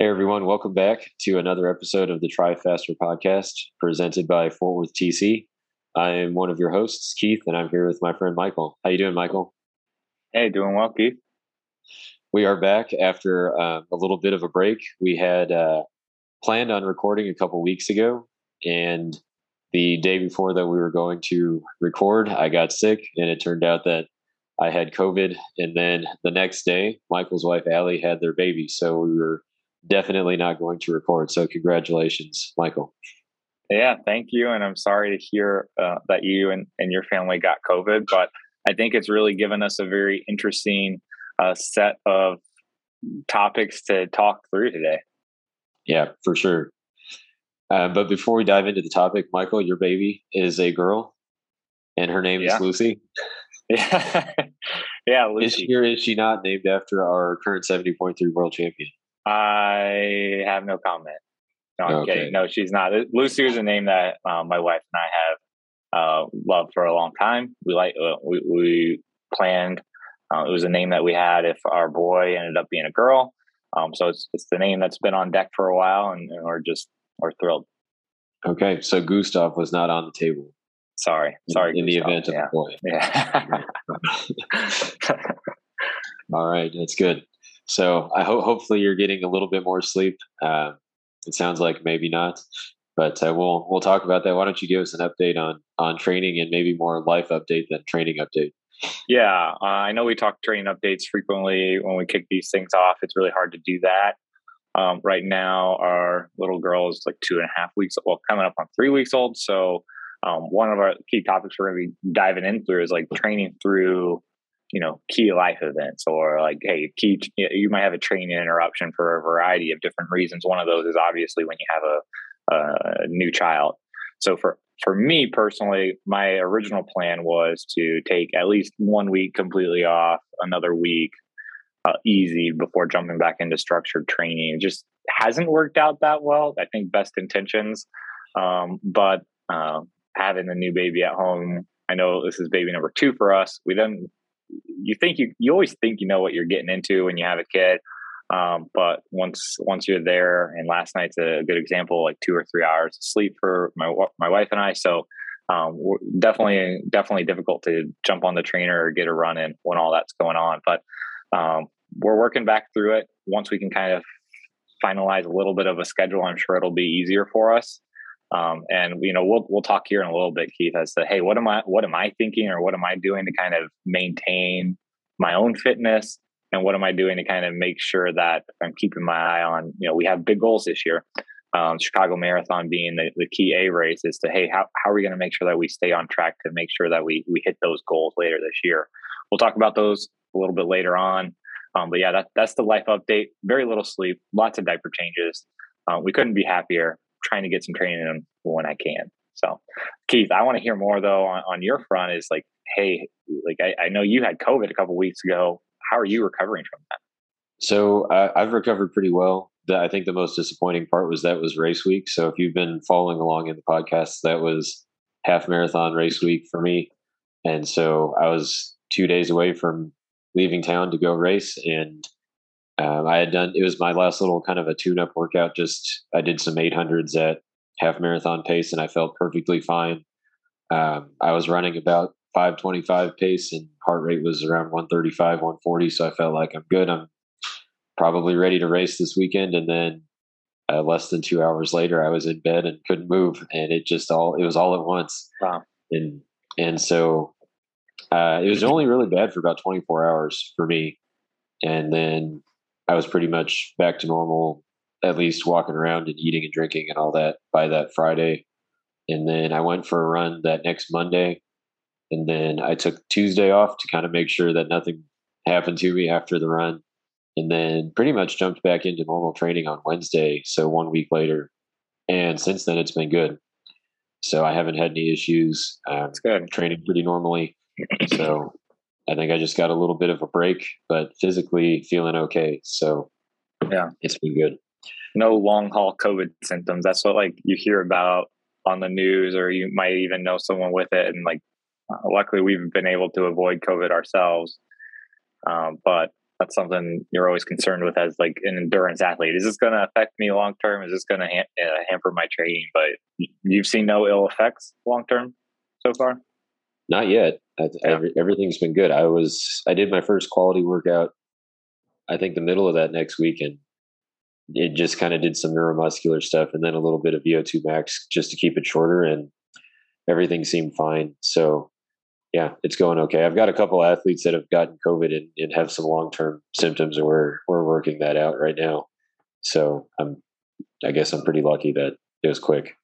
Hey everyone, welcome back to another episode of the Try Faster podcast presented by Fort Worth TC. I am one of your hosts, Keith, and I'm here with my friend Michael. How you doing, Michael? Hey, doing well, Keith. We are back after uh, a little bit of a break. We had uh, planned on recording a couple weeks ago, and the day before that we were going to record, I got sick, and it turned out that I had COVID. And then the next day, Michael's wife Allie had their baby, so we were definitely not going to record. So congratulations, Michael. Yeah, thank you. And I'm sorry to hear uh, that you and, and your family got COVID, but I think it's really given us a very interesting uh, set of topics to talk through today. Yeah, for sure. Uh, but before we dive into the topic, Michael, your baby is a girl, and her name yeah. is Lucy. Yeah, yeah. Lucy. Is she or is she not named after our current seventy point three world champion? I have no comment. No, I'm okay. kidding. No, she's not. Lucy is a name that um, my wife and I have uh, loved for a long time. We like uh, we, we planned. Uh, it was a name that we had if our boy ended up being a girl. Um, so it's it's the name that's been on deck for a while, and, and we're just we're thrilled. Okay, so Gustav was not on the table. Sorry, sorry. In, in the event of yeah. a boy. Yeah. All right, that's good. So I hope hopefully you're getting a little bit more sleep. Uh, it sounds like maybe not, but uh, we'll we'll talk about that. Why don't you give us an update on on training and maybe more life update than training update? Yeah, uh, I know we talk training updates frequently when we kick these things off. It's really hard to do that. Um, right now, our little girl is like two and a half weeks, well, coming up on three weeks old. So, um, one of our key topics we're going to be diving in through is like training through you know key life events or like hey key you might have a training interruption for a variety of different reasons. One of those is obviously when you have a, a new child. So for for me personally my original plan was to take at least one week completely off another week uh, easy before jumping back into structured training. It just hasn't worked out that well i think best intentions. Um, but uh, having the new baby at home I know this is baby number two for us. We then you think you you always think you know what you're getting into when you have a kid um, but once once you're there and last night's a good example like two or three hours of sleep for my my wife and i so um, definitely definitely difficult to jump on the trainer or get a run in when all that's going on but um, we're working back through it. Once we can kind of finalize a little bit of a schedule i'm sure it'll be easier for us um, and you know, we'll we'll talk here in a little bit, Keith, as to hey, what am I what am I thinking or what am I doing to kind of maintain my own fitness and what am I doing to kind of make sure that I'm keeping my eye on, you know, we have big goals this year. Um, Chicago Marathon being the, the key A race is to, hey, how, how are we going to make sure that we stay on track to make sure that we, we hit those goals later this year? We'll talk about those a little bit later on. Um, but yeah, that, that's the life update. Very little sleep, lots of diaper changes. Uh, we couldn't be happier trying to get some training in when I can. So, Keith, I want to hear more though on, on your front. Is like, hey, like I, I know you had COVID a couple weeks ago. How are you recovering from that? So uh, I've recovered pretty well. The, I think the most disappointing part was that was race week. So if you've been following along in the podcast, that was half marathon race week for me, and so I was two days away from leaving town to go race, and um, I had done it was my last little kind of a tune-up workout. Just I did some 800s at half marathon pace, and I felt perfectly fine. Um, I was running about 525 pace, and heart rate was around 135, 140. So I felt like I'm good. I'm probably ready to race this weekend. And then uh, less than two hours later, I was in bed and couldn't move, and it just all it was all at once. Wow. And and so uh, it was only really bad for about 24 hours for me, and then I was pretty much back to normal, at least walking around and eating and drinking and all that by that Friday. And then I went for a run that next Monday. And then I took Tuesday off to kind of make sure that nothing happened to me after the run. And then pretty much jumped back into normal training on Wednesday. So one week later. And since then, it's been good. So I haven't had any issues. Um, That's good. Training pretty normally. So I think I just got a little bit of a break, but physically feeling okay. So yeah, it's been good. No long haul COVID symptoms. That's what like you hear about on the news, or you might even know someone with it. And like, uh, luckily, we've been able to avoid COVID ourselves. Um, but that's something you're always concerned with as like an endurance athlete. Is this going to affect me long term? Is this going to ha- uh, hamper my training? But you've seen no ill effects long term so far. Not yet. I, yeah. everything's been good. I was I did my first quality workout. I think the middle of that next week, and it just kind of did some neuromuscular stuff, and then a little bit of VO2 max just to keep it shorter, and everything seemed fine. So yeah, it's going okay. I've got a couple athletes that have gotten COVID and, and have some long term symptoms, and we're we're working that out right now. So I'm, I guess I'm pretty lucky that it was quick.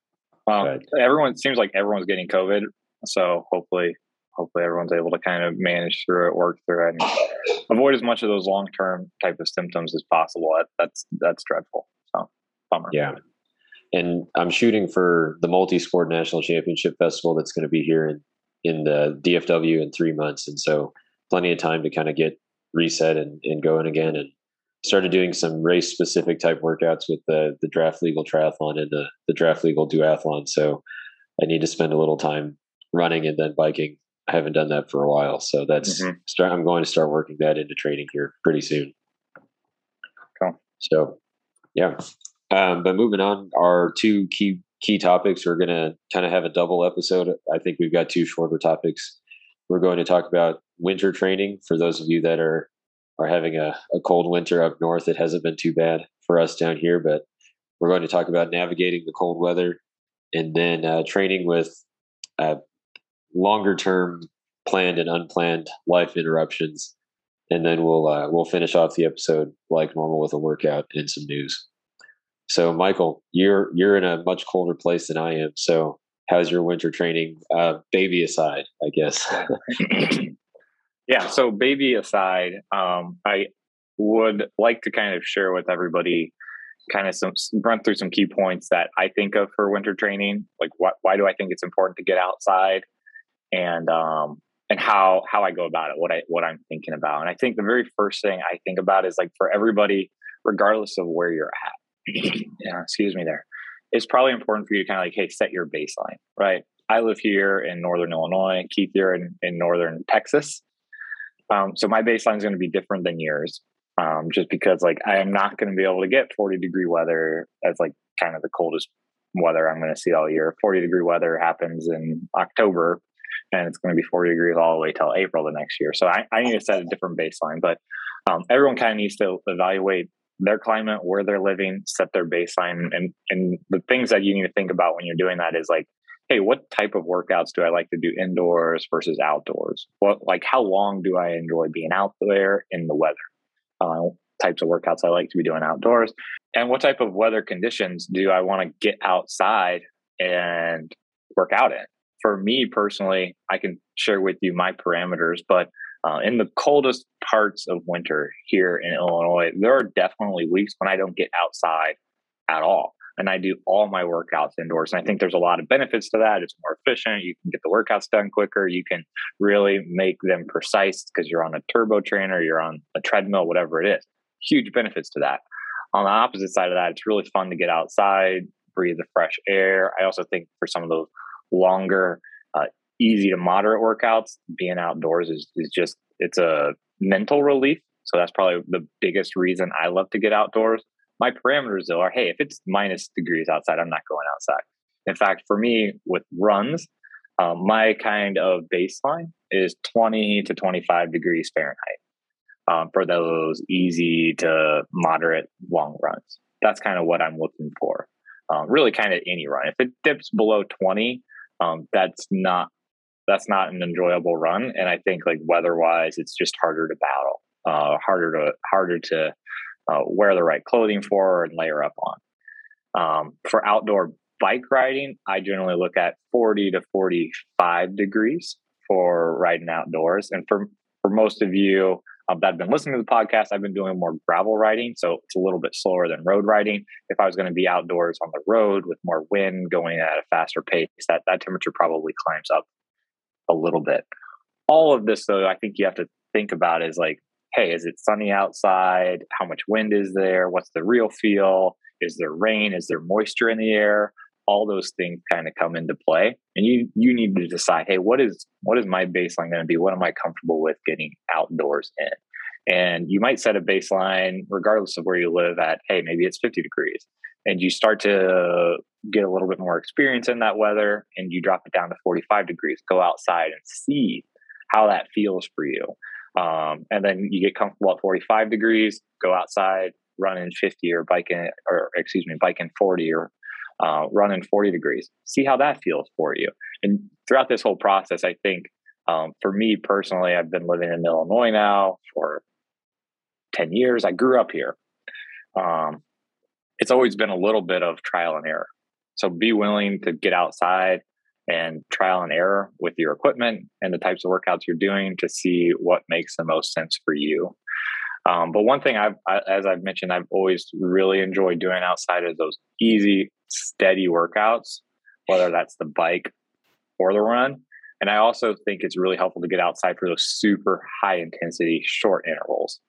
Um, everyone seems like everyone's getting COVID, so hopefully, hopefully everyone's able to kind of manage through it, work through it, and avoid as much of those long term type of symptoms as possible. That, that's that's dreadful. So bummer. Yeah, and I'm shooting for the multi sport national championship festival that's going to be here in in the DFW in three months, and so plenty of time to kind of get reset and, and going again. And started doing some race specific type workouts with the the draft legal triathlon and the the draft legal duathlon. So I need to spend a little time running and then biking. I haven't done that for a while, so that's mm-hmm. start. I'm going to start working that into training here pretty soon. Cool. So, yeah. Um, but moving on, our two key key topics. We're going to kind of have a double episode. I think we've got two shorter topics. We're going to talk about winter training for those of you that are are having a, a cold winter up north. It hasn't been too bad for us down here, but we're going to talk about navigating the cold weather and then uh, training with uh, longer term planned and unplanned life interruptions. And then we'll uh, we'll finish off the episode like normal with a workout and some news. So, Michael, you're you're in a much colder place than I am. So, how's your winter training? Uh, baby aside, I guess. yeah. So, baby aside, um, I would like to kind of share with everybody kind of some run through some key points that I think of for winter training. Like, why do I think it's important to get outside, and um, and how how I go about it, what I what I'm thinking about. And I think the very first thing I think about is like for everybody, regardless of where you're at yeah, excuse me there. It's probably important for you to kind of like, hey, set your baseline, right? I live here in northern Illinois. Keith, you're in, in northern Texas. Um, so my baseline is going to be different than yours, um, just because like I am not going to be able to get 40 degree weather as like kind of the coldest weather I'm going to see all year. 40 degree weather happens in October, and it's going to be 40 degrees all the way till April the next year. So I, I need to set a different baseline, but um, everyone kind of needs to evaluate their climate, where they're living, set their baseline. And, and the things that you need to think about when you're doing that is like, hey, what type of workouts do I like to do indoors versus outdoors? What, like, how long do I enjoy being out there in the weather? Uh, types of workouts I like to be doing outdoors. And what type of weather conditions do I want to get outside and work out in? For me personally, I can share with you my parameters, but uh, in the coldest parts of winter here in Illinois, there are definitely weeks when I don't get outside at all. And I do all my workouts indoors. And I think there's a lot of benefits to that. It's more efficient. You can get the workouts done quicker. You can really make them precise because you're on a turbo trainer, you're on a treadmill, whatever it is. Huge benefits to that. On the opposite side of that, it's really fun to get outside, breathe the fresh air. I also think for some of those longer uh, easy to moderate workouts, being outdoors is, is just it's a mental relief. So that's probably the biggest reason I love to get outdoors. My parameters though are hey, if it's minus degrees outside, I'm not going outside. In fact, for me with runs, um, my kind of baseline is 20 to 25 degrees Fahrenheit um, for those easy to moderate long runs. That's kind of what I'm looking for. Um, really, kind of any run. If it dips below 20, um, that's not that's not an enjoyable run. And I think like weather wise, it's just harder to battle, uh, harder to harder to uh, wear the right clothing for and layer up on. Um, for outdoor bike riding, I generally look at 40 to 45 degrees for riding outdoors. And for for most of you um, that have been listening to the podcast, I've been doing more gravel riding, so it's a little bit slower than road riding. If I was going to be outdoors on the road with more wind going at a faster pace, that that temperature probably climbs up a little bit. All of this, though, I think you have to think about is like, hey, is it sunny outside? How much wind is there? What's the real feel? Is there rain? Is there moisture in the air? All those things kind of come into play, and you you need to decide, hey, what is what is my baseline going to be? What am I comfortable with getting outdoors in? And you might set a baseline, regardless of where you live, at hey, maybe it's 50 degrees. And you start to get a little bit more experience in that weather and you drop it down to 45 degrees. Go outside and see how that feels for you. Um, and then you get comfortable at 45 degrees, go outside, run in 50 or bike in, or excuse me, bike in 40 or uh, run in 40 degrees. See how that feels for you. And throughout this whole process, I think um, for me personally, I've been living in Illinois now for 10 years. I grew up here. Um, it's always been a little bit of trial and error. So be willing to get outside and trial and error with your equipment and the types of workouts you're doing to see what makes the most sense for you. Um, but one thing I've, I, as I've mentioned, I've always really enjoyed doing outside is those easy, steady workouts, whether that's the bike or the run. And I also think it's really helpful to get outside for those super high intensity short intervals.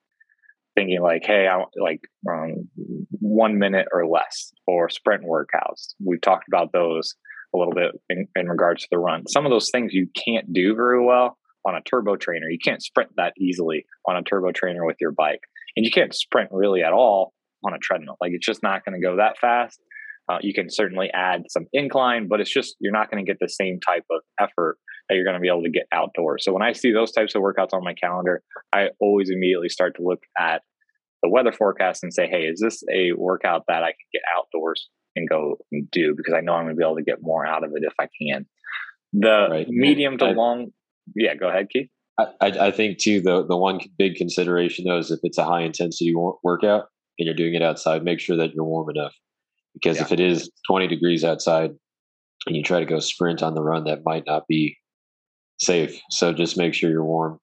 Thinking like, hey, I like um, one minute or less, or sprint workouts. We've talked about those a little bit in, in regards to the run. Some of those things you can't do very well on a turbo trainer. You can't sprint that easily on a turbo trainer with your bike, and you can't sprint really at all on a treadmill. Like it's just not going to go that fast. Uh, you can certainly add some incline, but it's just you're not going to get the same type of effort that you're going to be able to get outdoors. So when I see those types of workouts on my calendar, I always immediately start to look at the weather forecast and say, hey, is this a workout that I can get outdoors and go and do? Because I know I'm going to be able to get more out of it if I can. The right. medium to I, long, yeah, go ahead, Keith. I, I think too the the one big consideration though is if it's a high intensity workout and you're doing it outside, make sure that you're warm enough. Because yeah. if it is 20 degrees outside and you try to go sprint on the run, that might not be safe. So just make sure you're warm.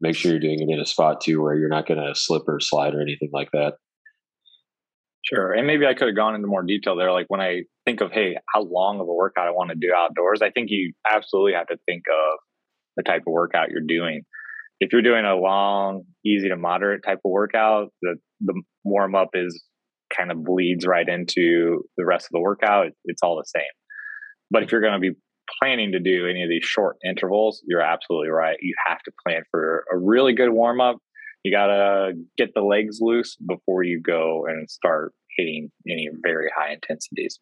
Make sure you're doing it in a spot too where you're not going to slip or slide or anything like that. Sure. And maybe I could have gone into more detail there. Like when I think of, hey, how long of a workout I want to do outdoors, I think you absolutely have to think of the type of workout you're doing. If you're doing a long, easy to moderate type of workout, the, the warm up is kind of bleeds right into the rest of the workout. It's all the same. But if you're going to be planning to do any of these short intervals, you're absolutely right. You have to plan for a really good warm up. You got to get the legs loose before you go and start hitting any very high intensities.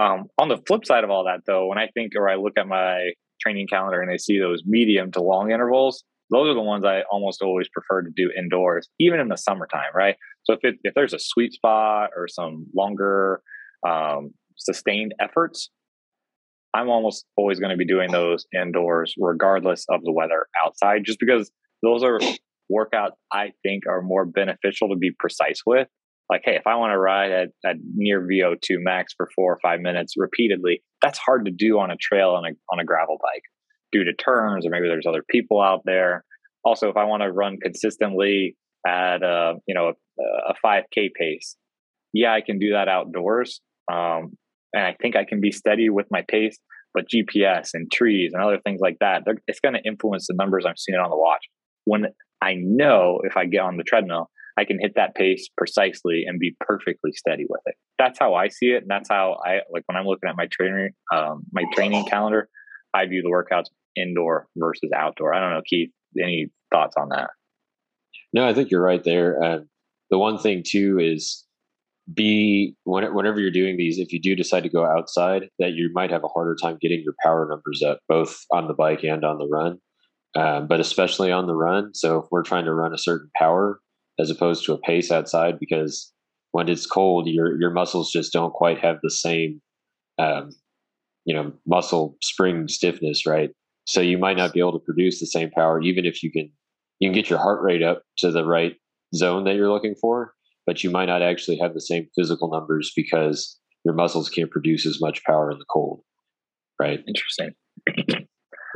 Um, on the flip side of all that, though, when I think or I look at my training calendar and I see those medium to long intervals, those are the ones I almost always prefer to do indoors, even in the summertime, right? So if it, if there's a sweet spot or some longer um, sustained efforts, I'm almost always going to be doing those indoors, regardless of the weather outside, just because those are workouts I think are more beneficial to be precise with. Like, hey, if I want to ride at, at near VO2 max for four or five minutes repeatedly, that's hard to do on a trail on a on a gravel bike due to turns, or maybe there's other people out there. Also, if I want to run consistently at a you know a, a 5K pace, yeah, I can do that outdoors. Um, and I think I can be steady with my pace. But GPS and trees and other things like that, it's going to influence the numbers I'm seeing on the watch. When I know if I get on the treadmill, I can hit that pace precisely and be perfectly steady with it. That's how I see it, and that's how I like when I'm looking at my training um, my training calendar. I view the workouts indoor versus outdoor. I don't know, Keith. Any thoughts on that? No, I think you're right there. Uh, the one thing too is be whenever you're doing these, if you do decide to go outside, that you might have a harder time getting your power numbers up, both on the bike and on the run, um, but especially on the run. So if we're trying to run a certain power as opposed to a pace outside, because when it's cold, your your muscles just don't quite have the same, um, you know, muscle spring stiffness, right? So you might not be able to produce the same power, even if you can you can get your heart rate up to the right zone that you're looking for but you might not actually have the same physical numbers because your muscles can't produce as much power in the cold. Right. Interesting.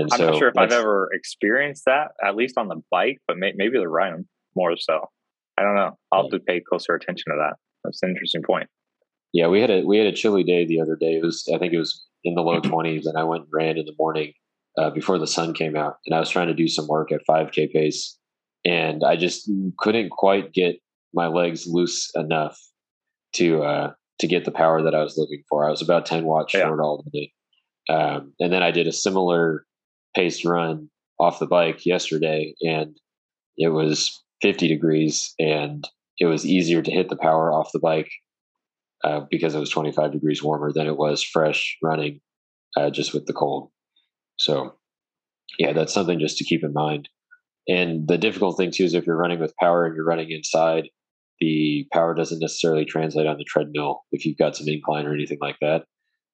I'm so not sure if I've ever experienced that, at least on the bike, but may, maybe the ride more so. I don't know. I'll have to pay closer attention to that. That's an interesting point. Yeah, we had a we had a chilly day the other day. It was I think it was in the low twenties, and I went and ran in the morning uh, before the sun came out, and I was trying to do some work at 5K pace, and I just couldn't quite get my legs loose enough to uh, to get the power that I was looking for. I was about 10 watts yeah. short all day. Um, and then I did a similar paced run off the bike yesterday, and it was 50 degrees and it was easier to hit the power off the bike uh, because it was 25 degrees warmer than it was fresh running uh, just with the cold. So, yeah, that's something just to keep in mind. And the difficult thing too is if you're running with power and you're running inside, the power doesn't necessarily translate on the treadmill if you've got some incline or anything like that.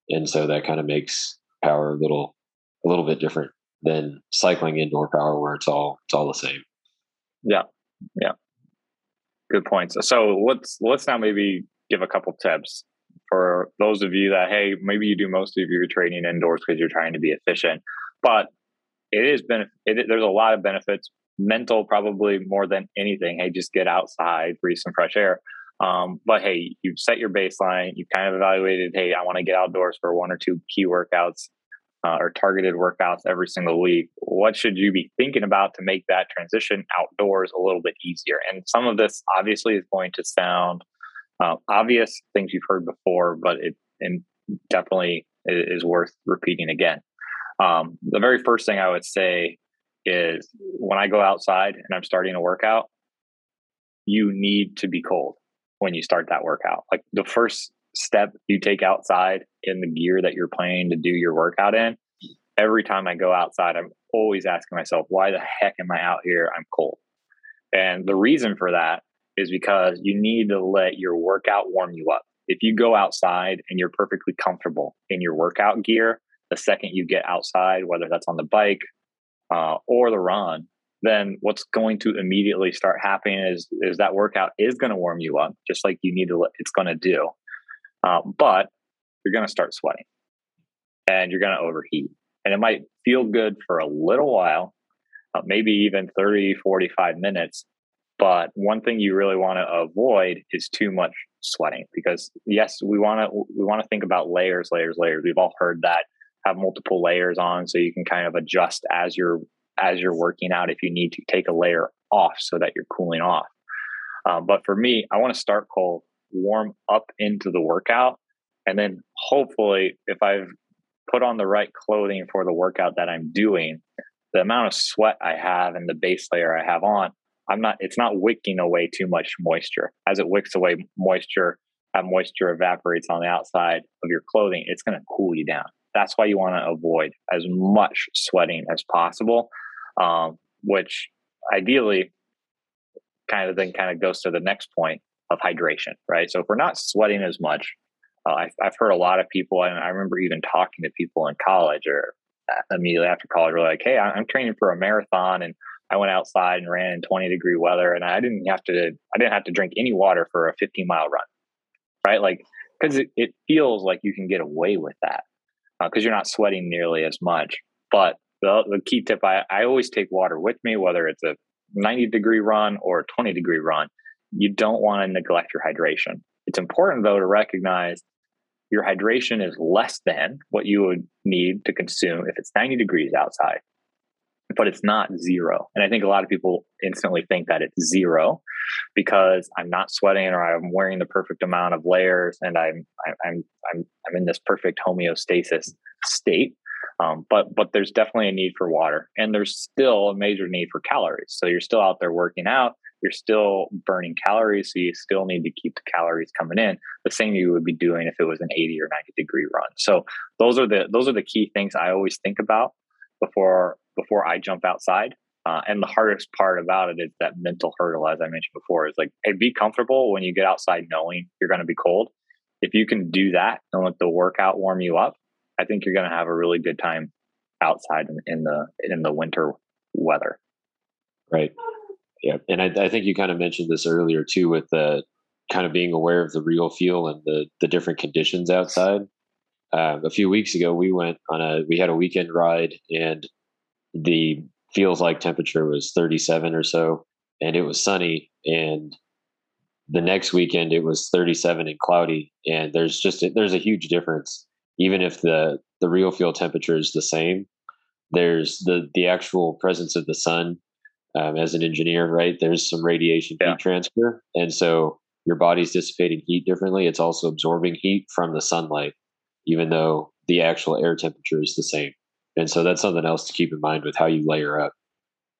And so that kind of makes power a little a little bit different than cycling indoor power where it's all it's all the same. Yeah. Yeah. Good points. So let's let's now maybe give a couple tips for those of you that hey maybe you do most of your training indoors because you're trying to be efficient, but it is benefit. It, there's a lot of benefits. Mental probably more than anything. Hey, just get outside, breathe some fresh air. Um, but hey, you've set your baseline. You've kind of evaluated. Hey, I want to get outdoors for one or two key workouts uh, or targeted workouts every single week, what should you be thinking about to make that transition outdoors a little bit easier? And some of this obviously is going to sound uh, obvious, things you've heard before, but it definitely is worth repeating again. Um, the very first thing I would say is when I go outside and I'm starting a workout, you need to be cold when you start that workout. Like the first step you take outside in the gear that you're planning to do your workout in, every time I go outside, I'm always asking myself, why the heck am I out here? I'm cold. And the reason for that is because you need to let your workout warm you up. If you go outside and you're perfectly comfortable in your workout gear, the second you get outside, whether that's on the bike uh, or the run, then what's going to immediately start happening is is that workout is going to warm you up, just like you need to. It's going to do. Uh, but you're going to start sweating and you're going to overheat. And it might feel good for a little while, uh, maybe even 30, 45 minutes. But one thing you really want to avoid is too much sweating because yes, we want to we want to think about layers, layers, layers. We've all heard that have multiple layers on so you can kind of adjust as you're as you're working out if you need to take a layer off so that you're cooling off. Um, but for me, I want to start cold warm up into the workout. And then hopefully, if I've put on the right clothing for the workout that I'm doing, the amount of sweat I have and the base layer I have on, I'm not, it's not wicking away too much moisture. As it wicks away moisture, that moisture evaporates on the outside of your clothing, it's going to cool you down. That's why you want to avoid as much sweating as possible, um, which ideally kind of then kind of goes to the next point of hydration, right? So if we're not sweating as much, uh, I've, I've heard a lot of people, and I remember even talking to people in college or uh, immediately after college, were like, "Hey, I'm training for a marathon, and I went outside and ran in 20 degree weather, and I didn't have to, I didn't have to drink any water for a 15 mile run, right? Like, because it, it feels like you can get away with that because uh, you're not sweating nearly as much. But the, the key tip, I, I always take water with me, whether it's a 90 degree run or a 20 degree run you don't want to neglect your hydration. It's important, though, to recognize your hydration is less than what you would need to consume if it's 90 degrees outside, but it's not zero. And I think a lot of people instantly think that it's zero because I'm not sweating or I'm wearing the perfect amount of layers and I'm I'm I'm I'm in this perfect homeostasis state. Um, but but there's definitely a need for water, and there's still a major need for calories. So you're still out there working out you're still burning calories, so you still need to keep the calories coming in. The same you would be doing if it was an 80 or 90 degree run. So those are the those are the key things I always think about before before I jump outside. Uh, and the hardest part about it is that mental hurdle, as I mentioned before, is like, hey, be comfortable when you get outside knowing you're going to be cold. If you can do that and let the workout warm you up, I think you're going to have a really good time outside in, in the in the winter weather. Right. Yeah, and I, I think you kind of mentioned this earlier too, with the kind of being aware of the real feel and the the different conditions outside. Uh, a few weeks ago, we went on a we had a weekend ride, and the feels like temperature was 37 or so, and it was sunny. And the next weekend, it was 37 and cloudy, and there's just a, there's a huge difference. Even if the the real feel temperature is the same, there's the the actual presence of the sun um, as an engineer, right? There's some radiation yeah. heat transfer. And so your body's dissipating heat differently. It's also absorbing heat from the sunlight, even though the actual air temperature is the same. And so that's something else to keep in mind with how you layer up.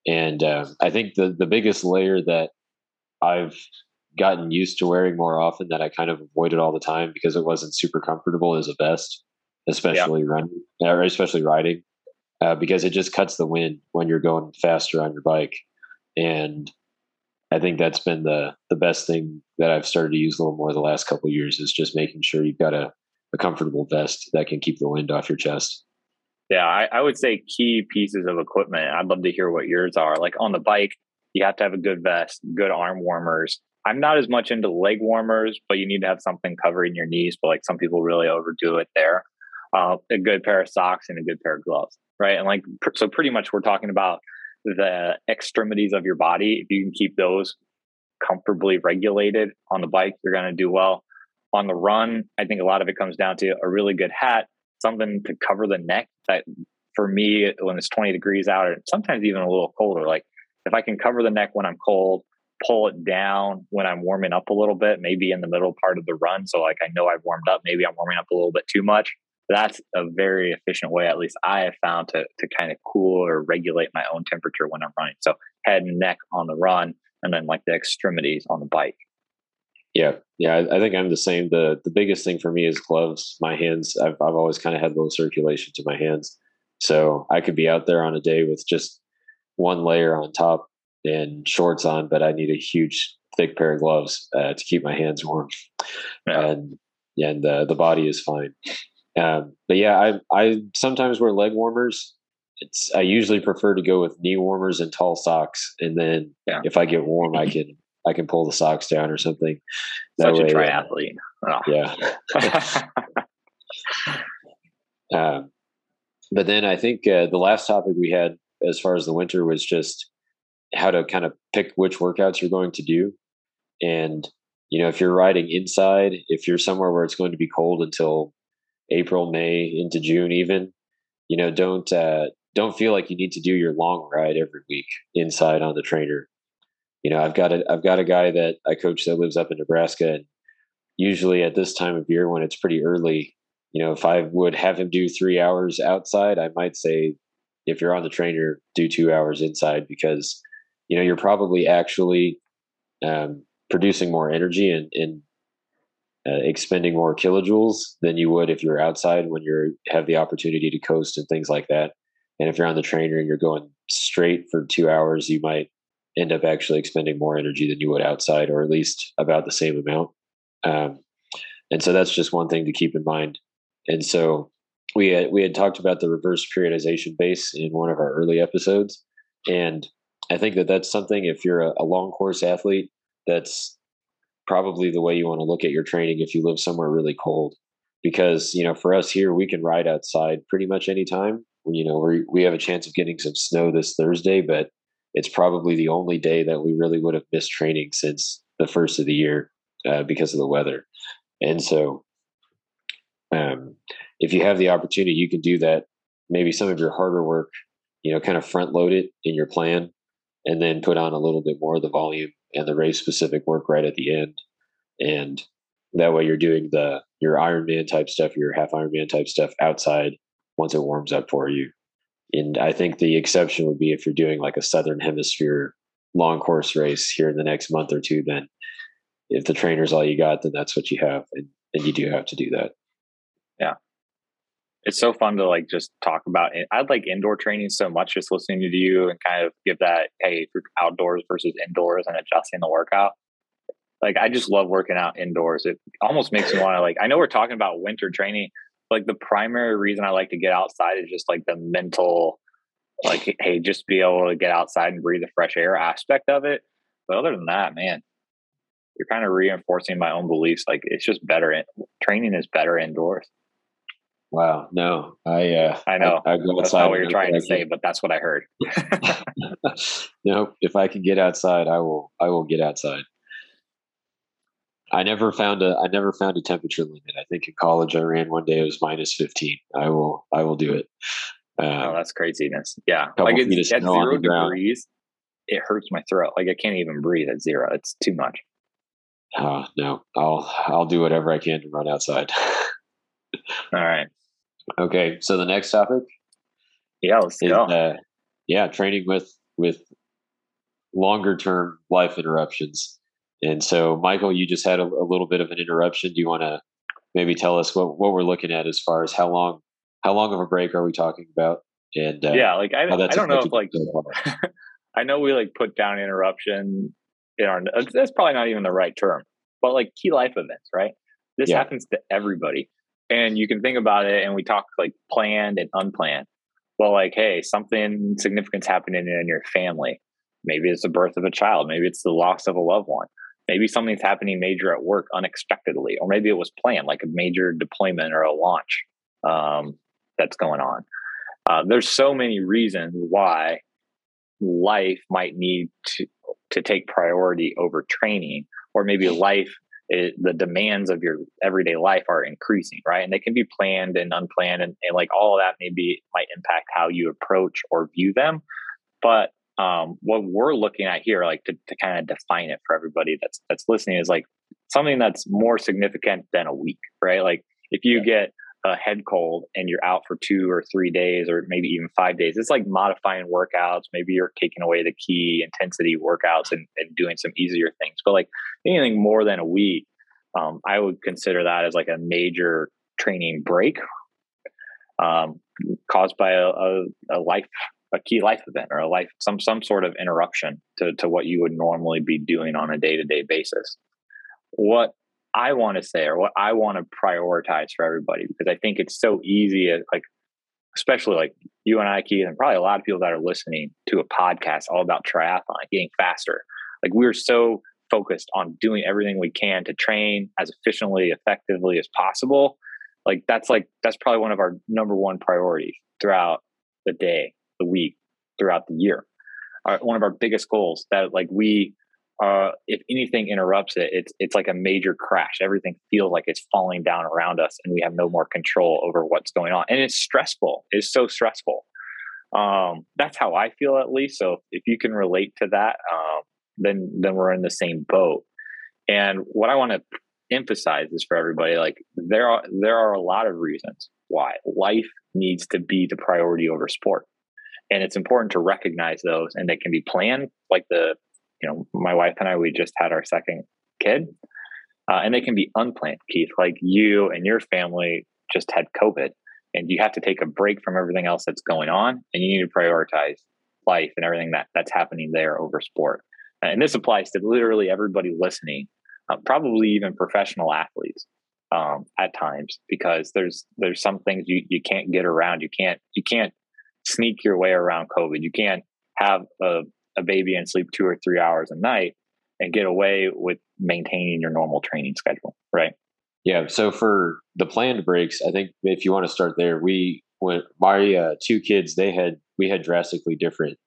And uh, I think the the biggest layer that I've gotten used to wearing more often that I kind of avoided all the time because it wasn't super comfortable is a vest, especially yeah. running or especially riding, uh, because it just cuts the wind when you're going faster on your bike. And I think that's been the the best thing that I've started to use a little more the last couple years is just making sure you've got a, a comfortable vest that can keep the wind off your chest. Yeah, I, I would say key pieces of equipment. I'd love to hear what yours are. Like on the bike, you have to have a good vest, good arm warmers. I'm not as much into leg warmers, but you need to have something covering your knees. But like some people really overdo it there. Uh, a good pair of socks and a good pair of gloves, right? And like so, pretty much we're talking about the extremities of your body. If you can keep those comfortably regulated on the bike, you're going to do well. On the run, I think a lot of it comes down to a really good hat, something to cover the neck. That for me, when it's 20 degrees out, and sometimes even a little colder, like if I can cover the neck when I'm cold, pull it down when I'm warming up a little bit, maybe in the middle part of the run. So like I know I've warmed up, maybe I'm warming up a little bit too much. That's a very efficient way, at least I have found to to kind of cool or regulate my own temperature when I'm running. So head and neck on the run, and then like the extremities on the bike. Yeah, yeah, I, think I'm the same. the The biggest thing for me is gloves. My hands, I've I've always kind of had low circulation to my hands, so I could be out there on a day with just one layer on top and shorts on, but I need a huge thick pair of gloves uh, to keep my hands warm. Yeah. And and the the body is fine. Um, but yeah, I I sometimes wear leg warmers. It's I usually prefer to go with knee warmers and tall socks, and then yeah. if I get warm, I can I can pull the socks down or something. That Such way, a uh, triathlete. Oh. Yeah. uh, but then I think uh, the last topic we had as far as the winter was just how to kind of pick which workouts you're going to do. And, you know, if you're riding inside, if you're somewhere where it's going to be cold until April, May, into June, even, you know, don't, uh, don't feel like you need to do your long ride every week inside on the trainer. You know, I've got a, I've got a guy that I coach that lives up in Nebraska and usually at this time of year when it's pretty early, you know, if I would have him do three hours outside, I might say, if you're on the trainer, do two hours inside because you know you're probably actually um, producing more energy and, and uh, expending more kilojoules than you would if you're outside when you have the opportunity to coast and things like that. And if you're on the trainer and you're going straight for two hours, you might end up actually expending more energy than you would outside, or at least about the same amount. Um, and so that's just one thing to keep in mind. And so we had, we had talked about the reverse periodization base in one of our early episodes, and I think that that's something if you're a, a long course athlete, that's probably the way you want to look at your training if you live somewhere really cold. Because, you know, for us here, we can ride outside pretty much anytime. You know, we we have a chance of getting some snow this Thursday, but it's probably the only day that we really would have missed training since the first of the year uh, because of the weather. And so, um, if you have the opportunity, you can do that. Maybe some of your harder work, you know, kind of front load it in your plan and then put on a little bit more of the volume and the race specific work right at the end. And that way you're doing the your Ironman type stuff, your half Ironman type stuff outside once it warms up for you. And I think the exception would be if you're doing like a southern hemisphere long course race here in the next month or two, then if the trainer's all you got, then that's what you have. And, and you do have to do that. Yeah it's so fun to like just talk about it. I like indoor training so much just listening to you and kind of give that, hey, outdoors versus indoors and adjusting the workout. Like I just love working out indoors. It almost makes me want to like I know we're talking about winter training. Like the primary reason I like to get outside is just like the mental like hey, just be able to get outside and breathe the fresh air aspect of it. But other than that, man, you're kind of reinforcing my own beliefs. Like it's just better. In, training is better indoors. Wow, no, I uh, I know I, I go that's not what you're trying to say, but that's what I heard. no, if I can get outside, I will. I will get outside. I never found a I never found a temperature limit. I think in college I ran one day it was minus fifteen. I will I will do it. Oh, um, oh, that's craziness. Yeah, like it's, at zero degrees, it hurts my throat. Like I can't even breathe at zero. It's too much. Uh, no, I'll I'll do whatever I can to run outside. All right. Okay, so the next topic. Yeah, let's is, go. Uh, yeah, training with with longer term life interruptions. And so, Michael, you just had a, a little bit of an interruption. Do you want to maybe tell us what, what we're looking at as far as how long how long of a break are we talking about? And uh, yeah, like I, I don't know if like I know we like put down interruption in our that's probably not even the right term, but like key life events, right? This yeah. happens to everybody, and you can think about it. And we talk like planned and unplanned. Well, like hey, something significant's happening in your family. Maybe it's the birth of a child. Maybe it's the loss of a loved one. Maybe something's happening major at work unexpectedly, or maybe it was planned, like a major deployment or a launch um, that's going on. Uh, there's so many reasons why life might need to to take priority over training, or maybe life it, the demands of your everyday life are increasing, right? And they can be planned and unplanned, and, and like all of that maybe might impact how you approach or view them. But um, what we're looking at here, like to, to kind of define it for everybody that's that's listening, is like something that's more significant than a week, right? Like if you yeah. get a head cold and you're out for two or three days or maybe even five days, it's like modifying workouts. Maybe you're taking away the key intensity workouts and, and doing some easier things. But like anything more than a week, um, I would consider that as like a major training break um, caused by a, a, a life a key life event or a life some some sort of interruption to, to what you would normally be doing on a day-to-day basis. What i want to say or what i want to prioritize for everybody because i think it's so easy uh, like especially like you and i keith and probably a lot of people that are listening to a podcast all about triathlon getting faster. Like we're so focused on doing everything we can to train as efficiently effectively as possible. Like that's like that's probably one of our number one priorities throughout the day the week throughout the year. Our, one of our biggest goals that like we uh, if anything interrupts it, it's it's like a major crash. Everything feels like it's falling down around us, and we have no more control over what's going on. And it's stressful. It's so stressful. Um, that's how I feel, at least. So if you can relate to that, um, then then we're in the same boat. And what I want to emphasize is for everybody, like there are there are a lot of reasons why life needs to be the priority over sport and it's important to recognize those and they can be planned like the you know my wife and i we just had our second kid uh, and they can be unplanned keith like you and your family just had covid and you have to take a break from everything else that's going on and you need to prioritize life and everything that that's happening there over sport. And this applies to literally everybody listening uh, probably even professional athletes um, at times because there's there's some things you, you can't get around. You can't you can't sneak your way around COVID. You can't have a, a baby and sleep two or three hours a night and get away with maintaining your normal training schedule, right? Yeah. So for the planned breaks, I think if you want to start there, we when my uh, two kids, they had we had drastically different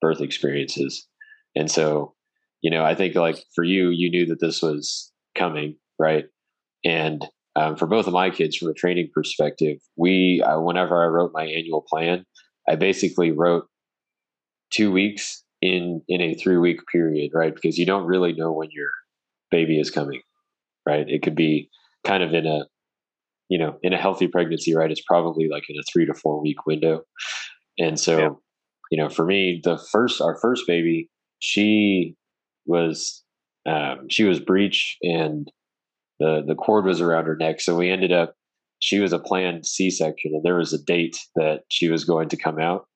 birth experiences, and so you know, I think like for you, you knew that this was coming, right? And um, for both of my kids, from a training perspective, we uh, whenever I wrote my annual plan, I basically wrote two weeks in in a three week period, right? Because you don't really know when your baby is coming, right? It could be kind of in a you know in a healthy pregnancy, right? It's probably like in a three to four week window, and so yeah. you know for me, the first our first baby, she was um, she was breech and the the cord was around her neck, so we ended up she was a planned C-section, and there was a date that she was going to come out.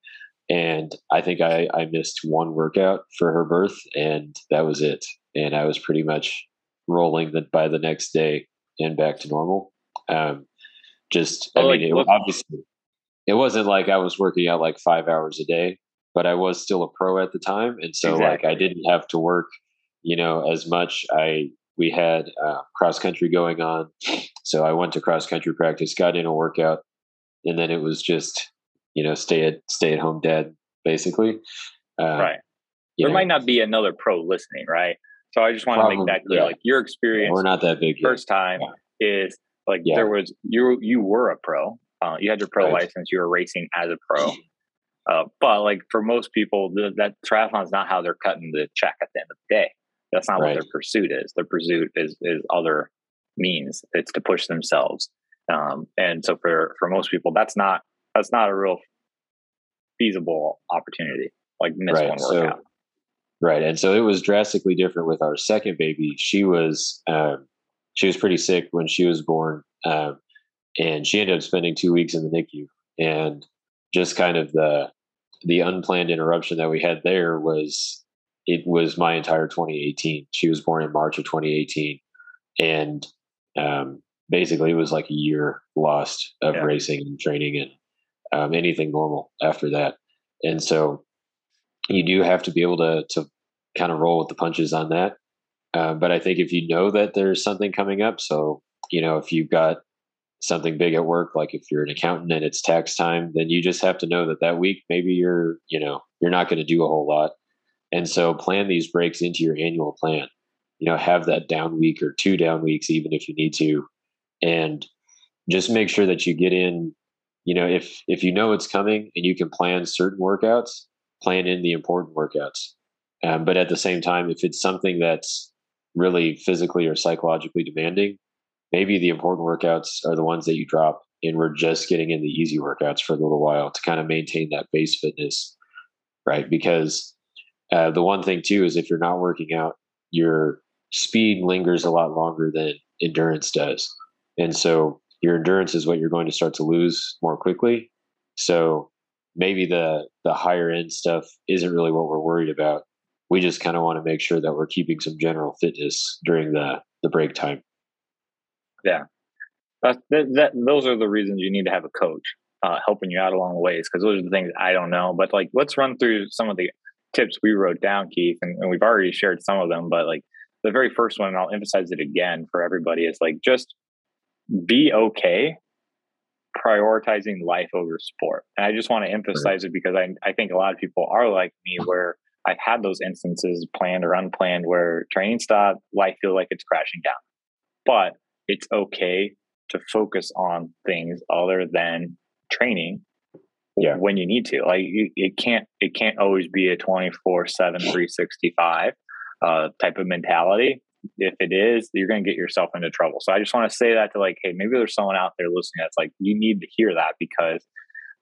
And I think I, I missed one workout for her birth, and that was it. And I was pretty much rolling that by the next day and back to normal. Um, just, I mean, it, obviously, it wasn't like I was working out like five hours a day, but I was still a pro at the time, and so exactly. like I didn't have to work, you know, as much. I we had uh, cross country going on. So I went to cross country practice, got in a workout, and then it was just, you know, stay at stay at home dad, basically. Uh, right. There know. might not be another pro listening, right? So I just want to make that clear. Yeah. Like your experience, we're not that big. First yet. time yeah. is like yeah. there was you you were a pro. Uh, you had your pro right. license. You were racing as a pro. Uh, but like for most people, the, that triathlon is not how they're cutting the check at the end of the day. That's not right. what their pursuit is. Their pursuit is is other means. It's to push themselves. Um, and so for for most people, that's not that's not a real feasible opportunity. like miss right. one workout. So, right, and so it was drastically different with our second baby. She was um, she was pretty sick when she was born, um, and she ended up spending two weeks in the NICU. And just kind of the the unplanned interruption that we had there was it was my entire 2018. She was born in March of 2018, and um, basically it was like a year lost of yeah. racing and training and um, anything normal after that. And so you do have to be able to to kind of roll with the punches on that. Uh, but I think if you know that there's something coming up, so you know if you've got something big at work, like if you're an accountant and it's tax time, then you just have to know that that week maybe you're you know you're not going to do a whole lot, and so plan these breaks into your annual plan. You know, have that down week or two down weeks, even if you need to, and just make sure that you get in you know if if you know it's coming and you can plan certain workouts plan in the important workouts um, but at the same time if it's something that's really physically or psychologically demanding maybe the important workouts are the ones that you drop and we're just getting in the easy workouts for a little while to kind of maintain that base fitness right because uh, the one thing too is if you're not working out your speed lingers a lot longer than endurance does and so your endurance is what you're going to start to lose more quickly. So maybe the the higher end stuff isn't really what we're worried about. We just kind of want to make sure that we're keeping some general fitness during the the break time. Yeah, that, that, those are the reasons you need to have a coach uh, helping you out along the ways because those are the things I don't know. But like, let's run through some of the tips we wrote down, Keith, and, and we've already shared some of them. But like the very first one, and I'll emphasize it again for everybody, is like just be okay prioritizing life over sport. And I just want to emphasize right. it because I, I think a lot of people are like me where I've had those instances planned or unplanned where training stopped, life feel like it's crashing down. But it's okay to focus on things other than training yeah. when you need to. Like it can't it can't always be a 24/7 365 uh, type of mentality if it is, you're going to get yourself into trouble. So I just want to say that to like, hey, maybe there's someone out there listening that's like, you need to hear that because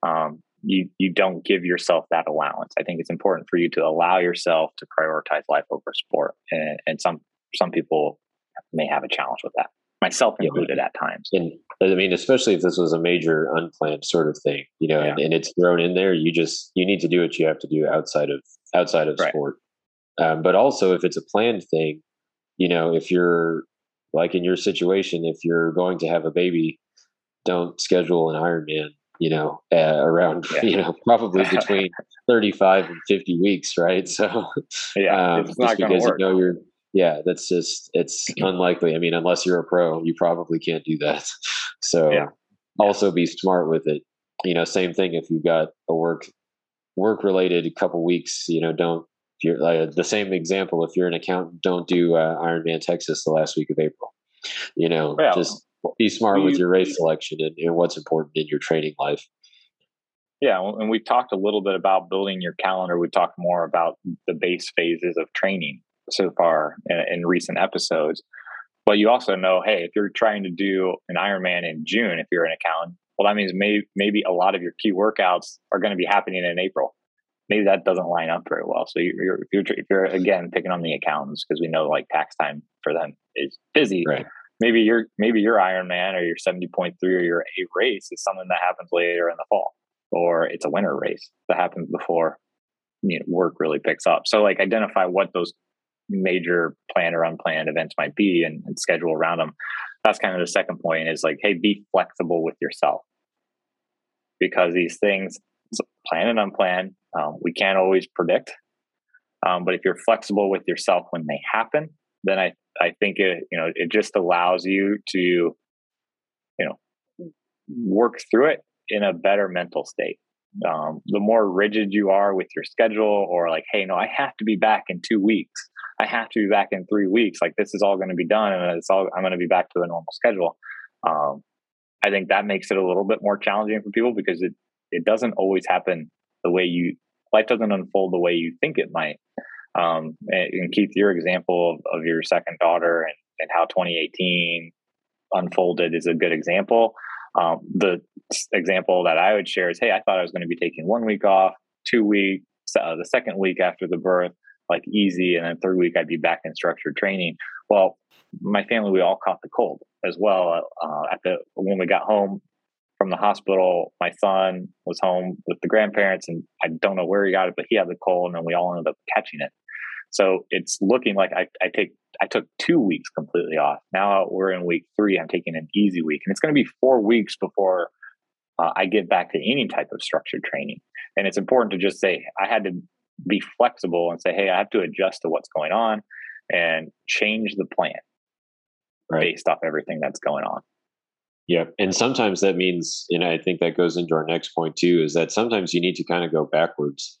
um, you you don't give yourself that allowance. I think it's important for you to allow yourself to prioritize life over sport, and, and some some people may have a challenge with that, myself included yeah. at times. And I mean, especially if this was a major unplanned sort of thing, you know, yeah. and, and, it's thrown in there, you just you need to do what you have to do outside of outside of right. sport. Um, but also, if it's a planned thing, you know, if you're like in your situation, if you're going to have a baby, don't schedule an Ironman, you know, uh, around, yeah. you know, probably between 35 and 50 weeks, right? So, yeah, um, just because you know you're, yeah, that's just, it's unlikely. I mean, unless you're a pro, you probably can't do that. So, yeah. also be smart with it. You know, same thing if you've got a work work related couple weeks, you know, don't you're uh, the same example, if you're an accountant, don't do uh, Ironman Texas the last week of April. You know, well, just be smart with your race selection and, and what's important in your training life. Yeah, and we talked a little bit about building your calendar. We talked more about the base phases of training so far in, in, recent episodes. But you also know, hey, if you're trying to do an Ironman in June, if you're an accountant, well, that means maybe maybe a lot of your key workouts are going to be happening in April maybe that doesn't line up very well. So you're, if you're, if you're again picking on the accountants because we know like tax time for them is busy. Right. Maybe your maybe your Ironman or your seventy point three or your A race is something that happens later in the fall, or it's a winter race that happens before you know, work really picks up. So like identify what those major planned or unplanned events might be and, and schedule around them. That's kind of the second point is like, hey, be flexible with yourself because these things plan and unplanned. Um, we can't always predict, um, but if you're flexible with yourself when they happen, then I I think it you know it just allows you to you know work through it in a better mental state. Um, the more rigid you are with your schedule, or like, hey, no, I have to be back in two weeks. I have to be back in three weeks. Like this is all going to be done, and it's all I'm going to be back to a normal schedule. Um, I think that makes it a little bit more challenging for people because it it doesn't always happen the way you life doesn't unfold the way you think it might. Um, and, and, Keith, your example of, of your second daughter and, and, how 2018 unfolded is a good example. Um, the example that I would share is, hey, I thought I was going to be taking one week off, two weeks, uh, the second week after the birth, like easy, and then third week I'd be back in structured training. Well, my family we all caught the cold as well. Uh, at the when we got home from the hospital, my son was home with the grandparents, and I don't know where he got it, but he had the cold, and then we all ended up catching it. So it's looking like I, I take I took two weeks completely off. Now we're in week three. I'm taking an easy week, and it's going to be four weeks before uh, I get back to any type of structured training. And it's important to just say I had to be flexible and say, hey, I have to adjust to what's going on and change the plan right. based off everything that's going on. Yeah. And sometimes that means, and I think that goes into our next point too, is that sometimes you need to kind of go backwards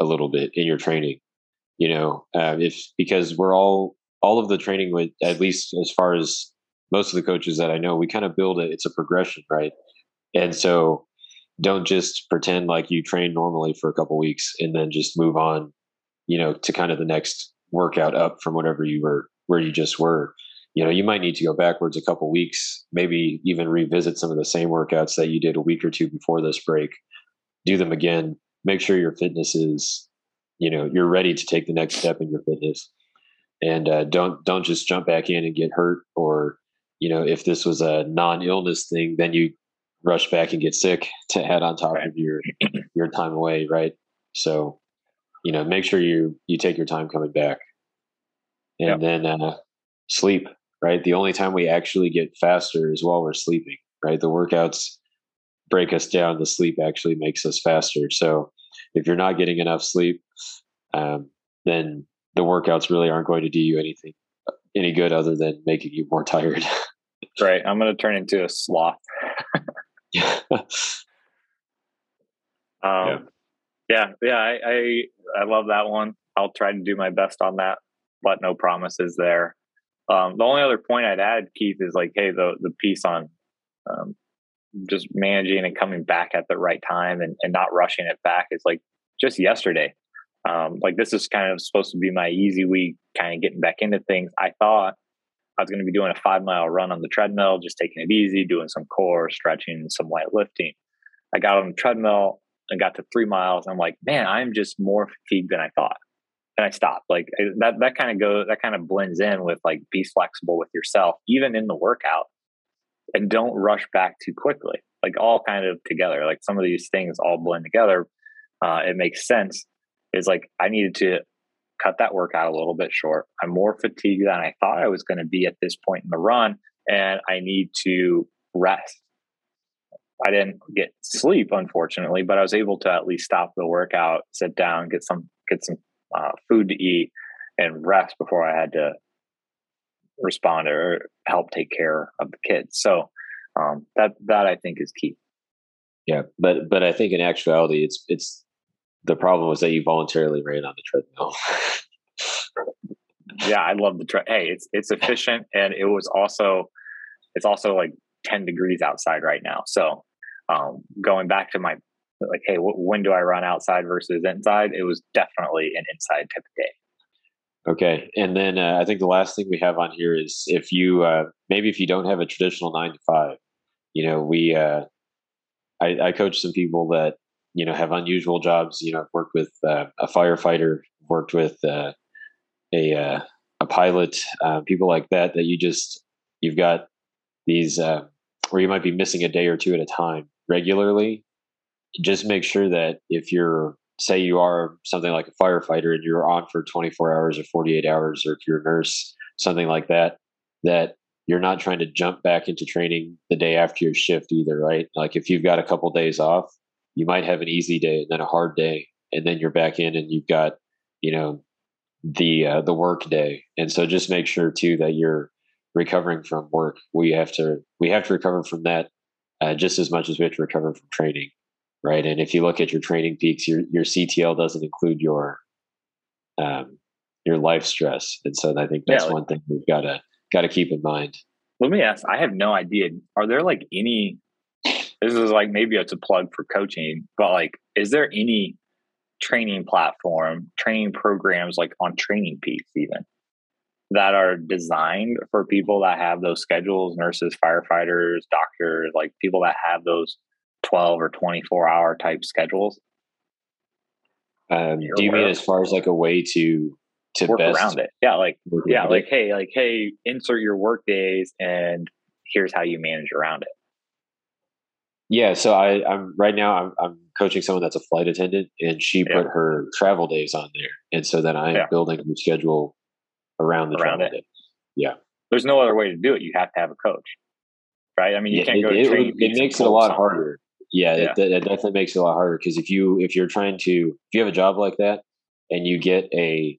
a little bit in your training. You know, uh, if because we're all all of the training with at least as far as most of the coaches that I know, we kind of build it. It's a progression, right? And so don't just pretend like you train normally for a couple weeks and then just move on, you know, to kind of the next workout up from whatever you were where you just were. You know, you might need to go backwards a couple weeks, maybe even revisit some of the same workouts that you did a week or two before this break. Do them again. Make sure your fitness is, you know, you're ready to take the next step in your fitness, and uh, don't don't just jump back in and get hurt. Or, you know, if this was a non-illness thing, then you rush back and get sick to add on top of your your time away, right? So, you know, make sure you you take your time coming back, and yep. then uh, sleep. Right, the only time we actually get faster is while we're sleeping. Right, the workouts break us down. The sleep actually makes us faster. So, if you're not getting enough sleep, um, then the workouts really aren't going to do you anything any good other than making you more tired. right. I'm going to turn into a sloth. um, yeah. yeah, yeah, I, I, I love that one. I'll try to do my best on that, but no promises there. Um, the only other point I'd add, Keith, is like, hey, the the piece on um, just managing and coming back at the right time and, and not rushing it back is like just yesterday. Um, like this is kind of supposed to be my easy week, kind of getting back into things. I thought I was going to be doing a five mile run on the treadmill, just taking it easy, doing some core stretching, some light lifting. I got on the treadmill and got to three miles. I'm like, man, I'm just more fatigued than I thought. And I stopped. Like that, that kind of goes, that kind of blends in with like be flexible with yourself, even in the workout, and don't rush back too quickly. Like all kind of together. Like some of these things all blend together. Uh, it makes sense. Is like I needed to cut that workout a little bit short. I'm more fatigued than I thought I was going to be at this point in the run, and I need to rest. I didn't get sleep, unfortunately, but I was able to at least stop the workout, sit down, get some get some uh, food to eat, and rest before I had to respond or help take care of the kids. So um, that that I think is key. Yeah, but but I think in actuality, it's it's the problem was that you voluntarily ran on the treadmill. yeah, I love the tread. Hey, it's it's efficient and it was also it's also like 10 degrees outside right now. So um, going back to my like, hey, w- when do I run outside versus inside? It was definitely an inside type of day. Okay, and then uh, I think the last thing we have on here is if you uh, maybe if you don't have a traditional nine to five, you know, we uh, I, I coach some people that you know have unusual jobs. You know, I've worked with uh, a firefighter, worked with uh, a uh, a pilot, uh, people like that. That you just you've got these uh, where you might be missing a day or two at a time regularly. Just make sure that if you're say you are something like a firefighter and you're on for 24 hours or 48 hours, or if you're a nurse, something like that, that you're not trying to jump back into training the day after your shift either, right? Like if you've got a couple days off, you might have an easy day and then a hard day and then you're back in and you've got you know the uh, the work day. And so just make sure too that you're recovering from work. We have to we have to recover from that uh, just as much as we have to recover from training right? And if you look at your training peaks your your ctl doesn't include your um your life stress. And so i think that's yeah, like, one thing we've got to got to keep in mind. Let me ask i have no idea. Are there like any this is like maybe it's a plug for coaching, but like, is there any training platform, training programs like on Training Peaks even that are designed for people that have those schedules, nurses, firefighters, doctors, like people that have those 12 or 24 hour type schedules? Um, do you mean as far as like a way to to work best around it? Yeah, like yeah, like hey, like hey, insert your work days, and here's how you manage around it. Yeah, so I, I'm right now. I'm, I'm coaching someone that's a flight attendant, and she Yeah. put her travel days on there, and so then I am Yeah. building her schedule around the Around travel it. days. There's no other way to do it. You have to have a coach, right? I mean, you Yeah, can't it, go to it, it makes it a lot something. harder. Yeah, Yeah. It, it definitely makes it a lot harder because if you if you're trying to if you have a job like that and you get a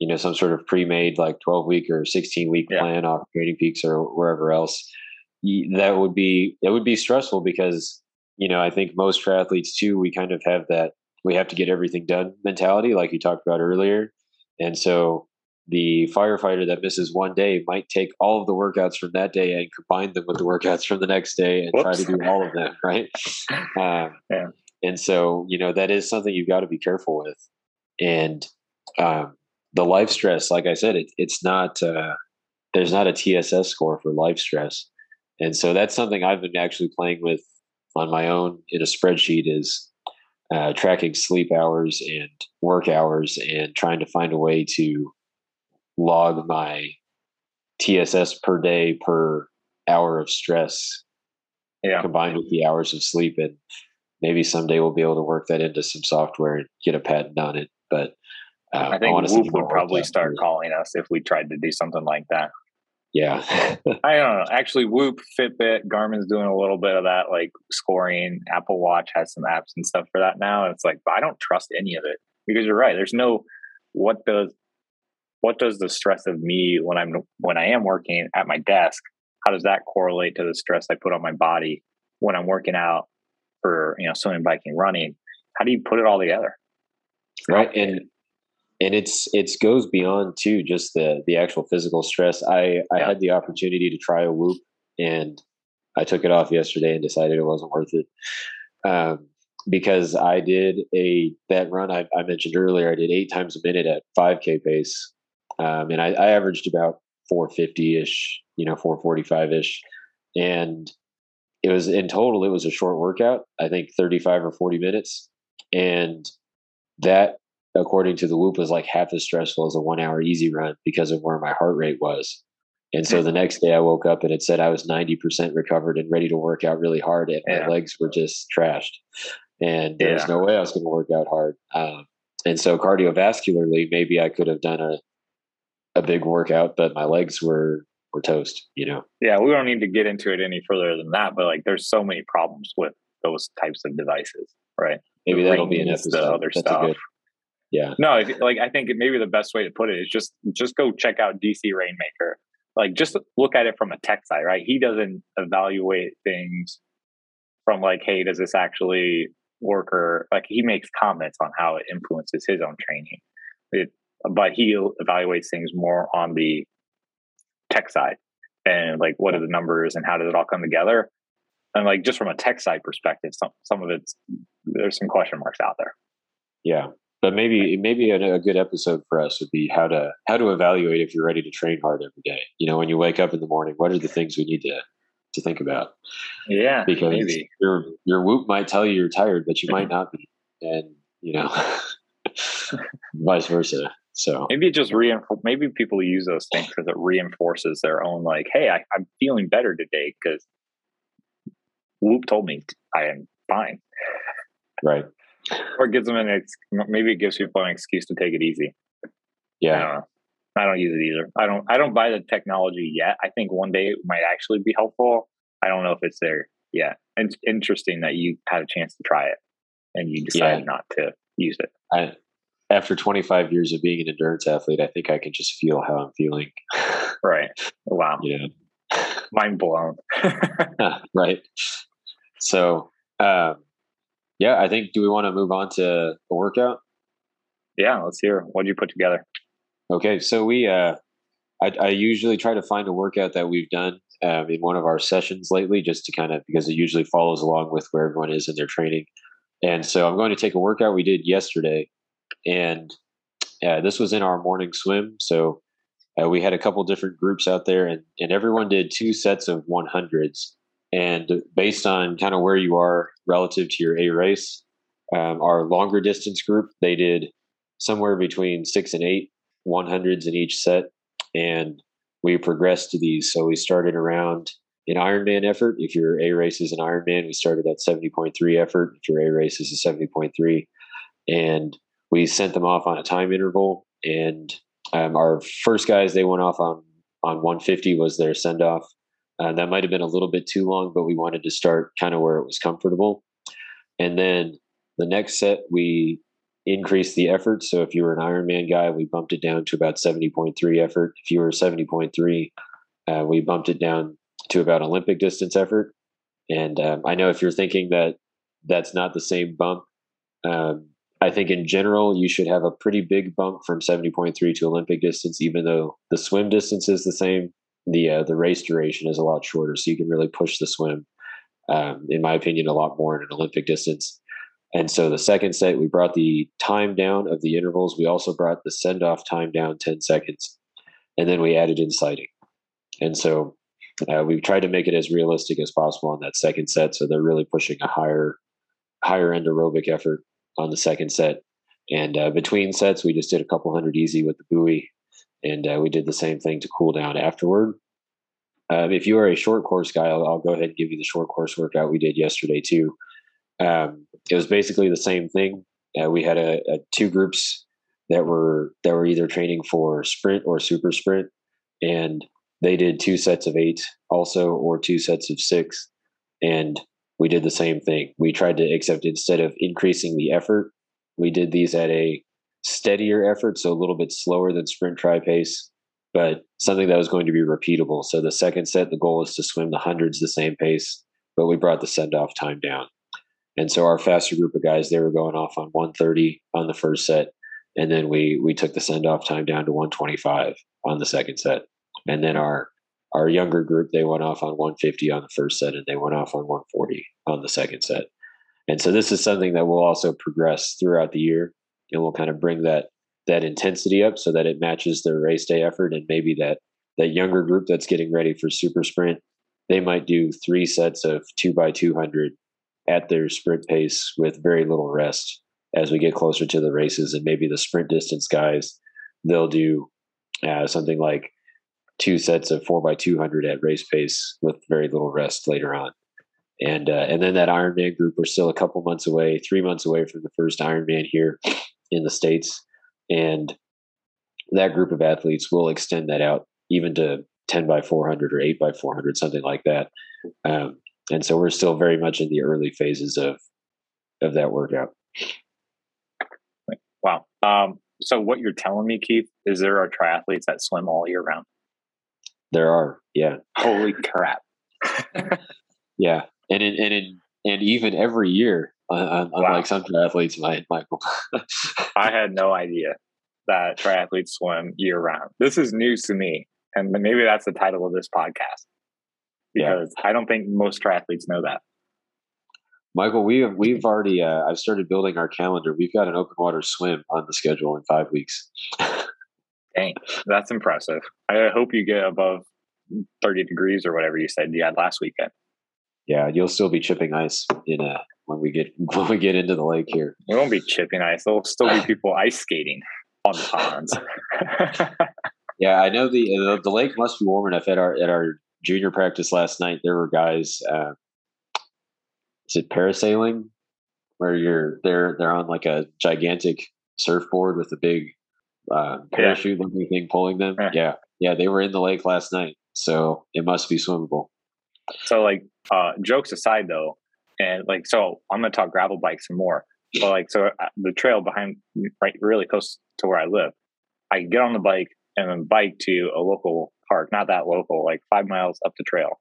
you know some sort of pre-made like 12 week or 16 week Yeah. plan off Training Peaks or wherever else, that would be it would be stressful because you know I think most triathletes too we kind of have that we have to get everything done mentality like you talked about earlier, and so the firefighter that misses one day might take all of the workouts from that day and combine them with the workouts from the next day and try to do all of them right? Um, Yeah. and so you know that is something you've got to be careful with. And um, the life stress like i said it, it's not uh, there's not a tss score for life stress and so that's something i've been actually playing with on my own in a spreadsheet is uh, tracking sleep hours and work hours and trying to find a way to log my TSS per day per hour of stress Yeah, combined with the hours of sleep. And maybe someday we'll be able to work that into some software and get a patent on it. But uh, I think Whoop would probably start calling us if we tried to do something like that. Yeah. I don't know. Actually, Whoop, Fitbit, Garmin's doing a little bit of that, like scoring. Apple Watch has some apps and stuff for that now. And it's like, but I don't trust any of it because you're right. There's no what does what does the stress of me when I'm when I am working at my desk, how does that correlate to the stress I put on my body when I'm working out for you know swimming, biking, running? How do you put it all together? right and and it's it's goes beyond too just the the actual physical stress. I i had the opportunity to try a whoop and i took it off yesterday and decided it wasn't worth it. Um because i did a that run i, I mentioned earlier i did eight times a minute at 5k pace um and i, I averaged about 450ish you know 445ish and it was in total it was a short workout i think 35 or 40 minutes. And that according to the whoop was like half as stressful as a one hour easy run because of where my heart rate was and so the next day i woke up and it said i was 90% recovered and ready to work out really hard and Yeah. my legs were just trashed and there was no way i was going to work out hard um, and so cardiovascularly maybe i could have done a a big workout but my legs were were toast you know Yeah, we don't need to get into it any further than that, but like there's so many problems with those types of devices, right? maybe The that'll be an rings, the other That's stuff. Yeah No, if, like I think maybe the best way to put it is just just go check out DC Rainmaker. Like just look at it from a tech side, right? He doesn't evaluate things from like, hey, does this actually work or like he makes comments on how it influences his own training. It, but he evaluates things more on the tech side and like what are the numbers and how does it all come together. And like just from a tech side perspective, some some of it's there's some question marks out there. Yeah, but maybe maybe a, a good episode for us would be how to how to evaluate if you're ready to train hard every day. You know, when you wake up in the morning, what are the things we need to to think about? Yeah, Because maybe. your your whoop might tell you you're tired, but you might not be, and you know, vice versa. So maybe it just reinforce maybe people use those things because it reinforces their own like hey I, i'm feeling better today because whoop told me i am fine right, or gives them an ex- maybe it gives people an excuse to take it easy. I yeah, don't i don't use it either. I don't i don't buy the technology yet. I think one day it might actually be helpful. I don't know if it's there yet. It's interesting that you had a chance to try it and you decided Yeah. not to use it. I after 25 years of being an endurance athlete, I think I can just feel how I'm feeling. right. Wow. Know, mind blown. Right. So, um, yeah, I think. Do we want to move on to the workout? yeah let's hear what you put together Okay, so we, uh, I, I usually try to find a workout that we've done um, in one of our sessions lately, just to kind of because it usually follows along with where everyone is in their training. And so I'm going to take a workout we did yesterday, and uh, this was in our morning swim. So uh, we had a couple different groups out there, and and everyone did two sets of 100s. And based on kind of where you are relative to your A race, Um, our longer distance group, they did somewhere between six and eight 100s in each set. And we progressed to these. So we started around an Ironman effort. If your A race is an Ironman, we started at 70.3 effort. If your A race is a 70.3. And we sent them off on a time interval. And um, our first guys, they went off on, on 150 was their send off. Uh, that might have been a little bit too long, but we wanted to start kind of where it was comfortable. And then the next set, we increased the effort. So if you were an Ironman guy, we bumped it down to about 70.3 effort. If you were 70.3, uh, we bumped it down to about Olympic distance effort. And um, I know if you're thinking that that's not the same bump, um, I think in general you should have a pretty big bump from 70.3 to Olympic distance, even though the swim distance is the same. The uh, the race duration is a lot shorter, so you can really push the swim, um, in my opinion, a lot more in an Olympic distance. And so the second set, we brought the time down of the intervals. We also brought the send off time down 10 seconds. And then we added in sighting. And so uh, we've tried to make it as realistic as possible on that second set. So they're really pushing a higher, higher end aerobic effort on the second set. And uh, between sets, we just did a couple hundred easy with the buoy. And uh, we did the same thing to cool down afterward. Um, if you are a short course guy, I'll, I'll, go ahead and give you the short course workout we did yesterday too. Um, it was basically the same thing. Uh, we had a, a, two groups that were that were either training for sprint or super sprint, and they did two sets of eight also, or two sets of six, and we did the same thing. We tried to, except instead of increasing the effort, we did these at a steadier effort, so a little bit slower than sprint tri pace, but something that was going to be repeatable. So the second set, the goal is to swim the hundreds the same pace, but we brought the send off time down. And so our faster group of guys, they were going off on 130 on the first set. And then we we took the send off time down to 125 on the second set. And then our our younger group, they went off on 150 on the first set and they went off on 140 on the second set. And so this is something that will also progress throughout the year and we'll kind of bring that that intensity up so that it matches their race day effort and maybe that that younger group that's getting ready for super sprint they might do three sets of two by 200 at their sprint pace with very little rest as we get closer to the races. And maybe the sprint distance guys, they'll do uh, something like two sets of four by 200 at race pace with very little rest later on. And, uh, and then that Ironman group, we're still a couple months away, three months away from the first Ironman here in the States. And that group of athletes will extend that out even to 10 by 400 or 8 by 400, something like that. Um, and so we're still very much in the early phases of of that workout. Wow. Um, so what you're telling me, Keith, is there are triathletes that swim all year round? There are, yeah. Holy crap! yeah, and in, and in, and even every year, unlike wow. some triathletes, might Michael. I had no idea that triathletes swim year round. This is news to me, and maybe that's the title of this podcast because yeah. I don't think most triathletes know that. Michael, we have we've already uh, I've started building our calendar. We've got an open water swim on the schedule in five weeks. Dang, that's impressive. I hope you get above thirty degrees or whatever you said you had last weekend. Yeah, you'll still be chipping ice in a uh, when we get when we get into the lake here. We won't be chipping ice. There'll still be people ice skating on the ponds. yeah, I know the, the the lake must be warm enough at our at our junior practice last night, there were guys. Uh, is it parasailing, where you're they're they're on like a gigantic surfboard with a big uh, parachute looking yeah. thing pulling them? Yeah. yeah, yeah, they were in the lake last night, so it must be swimmable. So, like, uh, jokes aside, though, and like, so I'm gonna talk gravel bikes some more. But like, so uh, the trail behind, right, really close to where I live, I get on the bike and then bike to a local park, not that local, like five miles up the trail.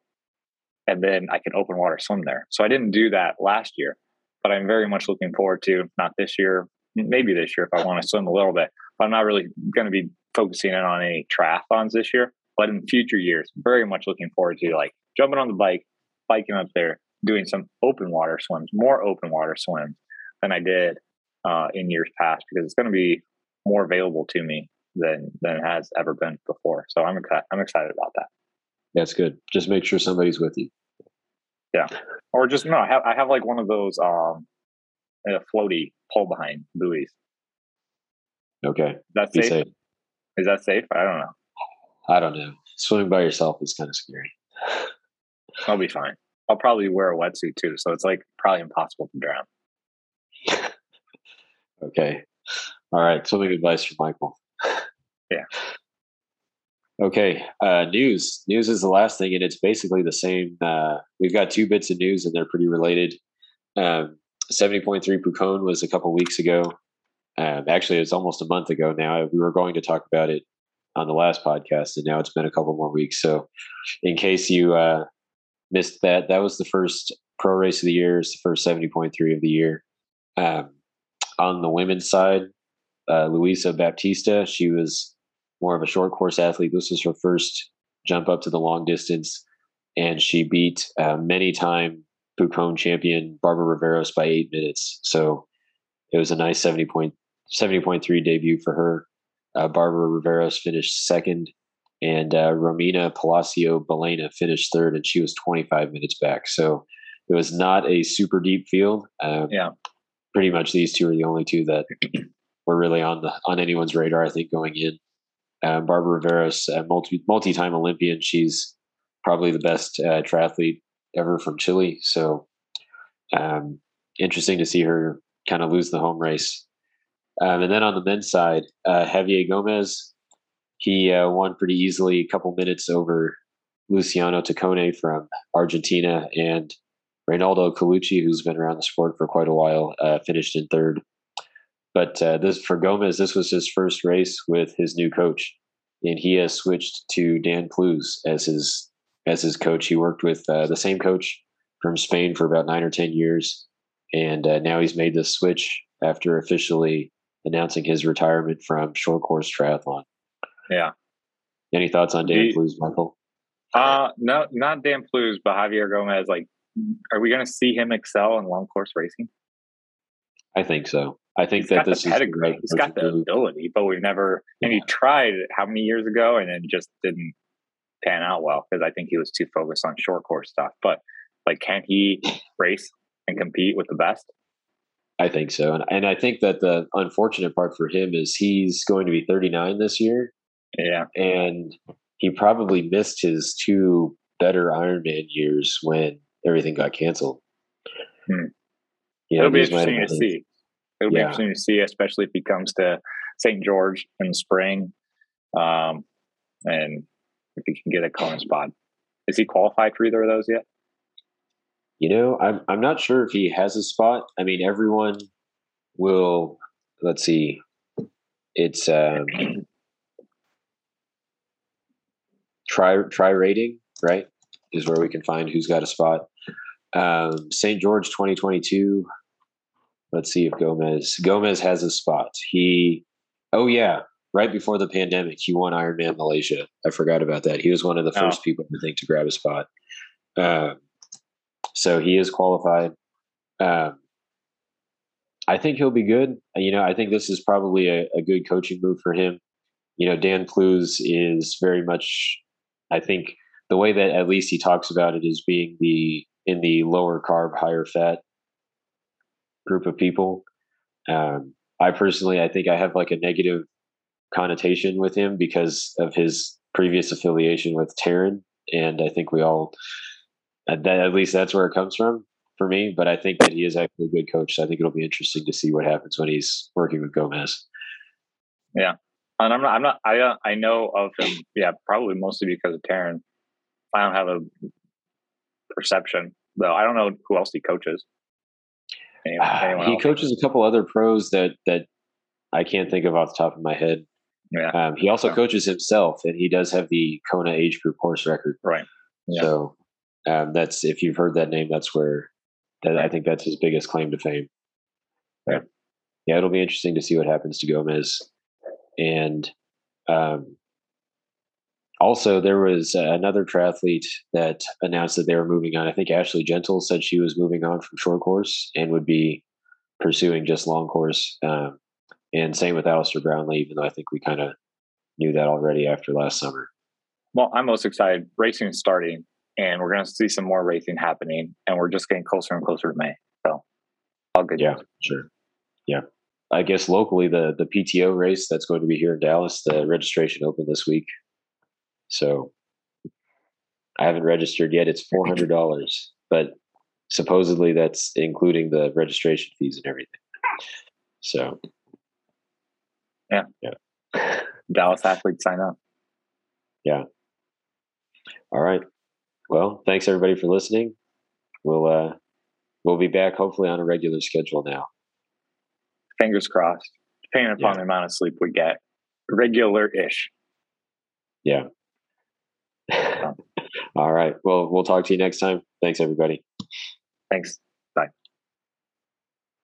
And then I can open water swim there. So I didn't do that last year, but I'm very much looking forward to not this year, maybe this year if I want to swim a little bit. But I'm not really going to be focusing in on any triathlons this year. But in future years, very much looking forward to like jumping on the bike, biking up there, doing some open water swims, more open water swims than I did uh, in years past because it's going to be more available to me than than it has ever been before. So I'm excited. I'm excited about that. That's good. Just make sure somebody's with you. Yeah, or just no. I have I have like one of those. Um, a floaty pull behind buoys. Okay. That's safe? safe. Is that safe? I don't know. I don't know. Swimming by yourself is kind of scary. I'll be fine. I'll probably wear a wetsuit too, so it's like probably impossible to drown. okay. All right. Swimming advice for Michael. Yeah. Okay. Uh, news. News is the last thing, and it's basically the same. Uh, we've got two bits of news, and they're pretty related. Um, 70.3 Pucón was a couple weeks ago. Um, actually, it's almost a month ago now. We were going to talk about it on the last podcast, and now it's been a couple more weeks. So, in case you uh, missed that, that was the first pro race of the year. It's the first 70.3 of the year. Um, on the women's side, uh, Luisa Baptista, she was more of a short course athlete. This was her first jump up to the long distance, and she beat uh, many time Pucón champion Barbara Riveros by eight minutes. So it was a nice 70 point, 70.3 debut for her. Uh, Barbara Riveros finished second, and uh, Romina Palacio Belena finished third, and she was 25 minutes back. So it was not a super deep field. Um, yeah, pretty much these two are the only two that were really on the on anyone's radar. I think going in. Um, Barbara Riveros, a multi multi time Olympian, she's probably the best uh, triathlete ever from Chile. So um, interesting to see her kind of lose the home race. Um, and then on the men's side, uh, Javier Gomez, he uh, won pretty easily, a couple minutes over Luciano Taccone from Argentina, and Reinaldo Colucci, who's been around the sport for quite a while, uh, finished in third. But uh, this for Gomez, this was his first race with his new coach, and he has switched to Dan Plews as his as his coach. He worked with uh, the same coach from Spain for about nine or ten years, and uh, now he's made the switch after officially announcing his retirement from short course triathlon. Yeah. Any thoughts on Dan Plews, Michael? Uh no, not Dan Plews, but Javier Gomez. Like, are we going to see him excel in long course racing? I think so. I think he's that this is pedigree. He's got the ability, but we've never. And he tried how many years ago, and it just didn't pan out well because I think he was too focused on short course stuff. But like, can he race and compete with the best? I think so, and and I think that the unfortunate part for him is he's going to be 39 this year. Yeah, and he probably missed his two better Ironman years when everything got canceled. Hmm. You know, It'll be interesting to see. It'll yeah. be interesting to see, especially if he comes to St. George in the spring, um, and if he can get a Kona spot. Is he qualified for either of those yet? You know, I'm I'm not sure if he has a spot. I mean, everyone will. Let's see. It's um, try try rating right is where we can find who's got a spot. Um, St. George 2022. Let's see if Gomez Gomez has a spot. He, oh yeah, right before the pandemic, he won Ironman Malaysia. I forgot about that. He was one of the first oh. people I think to grab a spot. Um, so he is qualified. Um, I think he'll be good. You know, I think this is probably a, a good coaching move for him. You know, Dan Plews is very much, I think, the way that at least he talks about it is being the in the lower carb, higher fat group of people. Um, I personally, I think I have like a negative connotation with him because of his previous affiliation with Taren, and I think we all that at least that's where it comes from for me. But I think that he is actually a good coach. So I think it'll be interesting to see what happens when he's working with Gomez. Yeah, and I'm not. I'm not. I uh, I know of him. Yeah, probably mostly because of Taren. I don't have a perception though. I don't know who else he coaches. Anyone, uh, anyone he else? coaches a couple other pros that that I can't think of off the top of my head. Yeah. Um, he also coaches himself, and he does have the Kona age group course record. Right. Yeah. So um, that's if you've heard that name, that's where that I think that's his biggest claim to fame. Yeah. Yeah, it'll be interesting to see what happens to Gomez. And um, also, there was another triathlete that announced that they were moving on. I think Ashley Gentle said she was moving on from short course and would be pursuing just long course. Um, and same with Alistair Brownlee, even though I think we kind of knew that already after last summer. Well, I'm most excited. Racing is starting and we're going to see some more racing happening and we're just getting closer and closer to may so All good. Yeah, sure. Yeah. I guess locally the the PTO race that's going to be here in Dallas, the registration opened this week. So I haven't registered yet. It's four hundred dollars, but supposedly that's including the registration fees and everything. So yeah, yeah. Dallas athletes sign up. Yeah. All right. Well, thanks everybody for listening. We'll uh we'll be back hopefully on a regular schedule now. Fingers crossed. Depending upon yeah. the amount of sleep we get. Regular ish. Yeah. Um, All right. Well, we'll talk to you next time. Thanks, everybody. Thanks.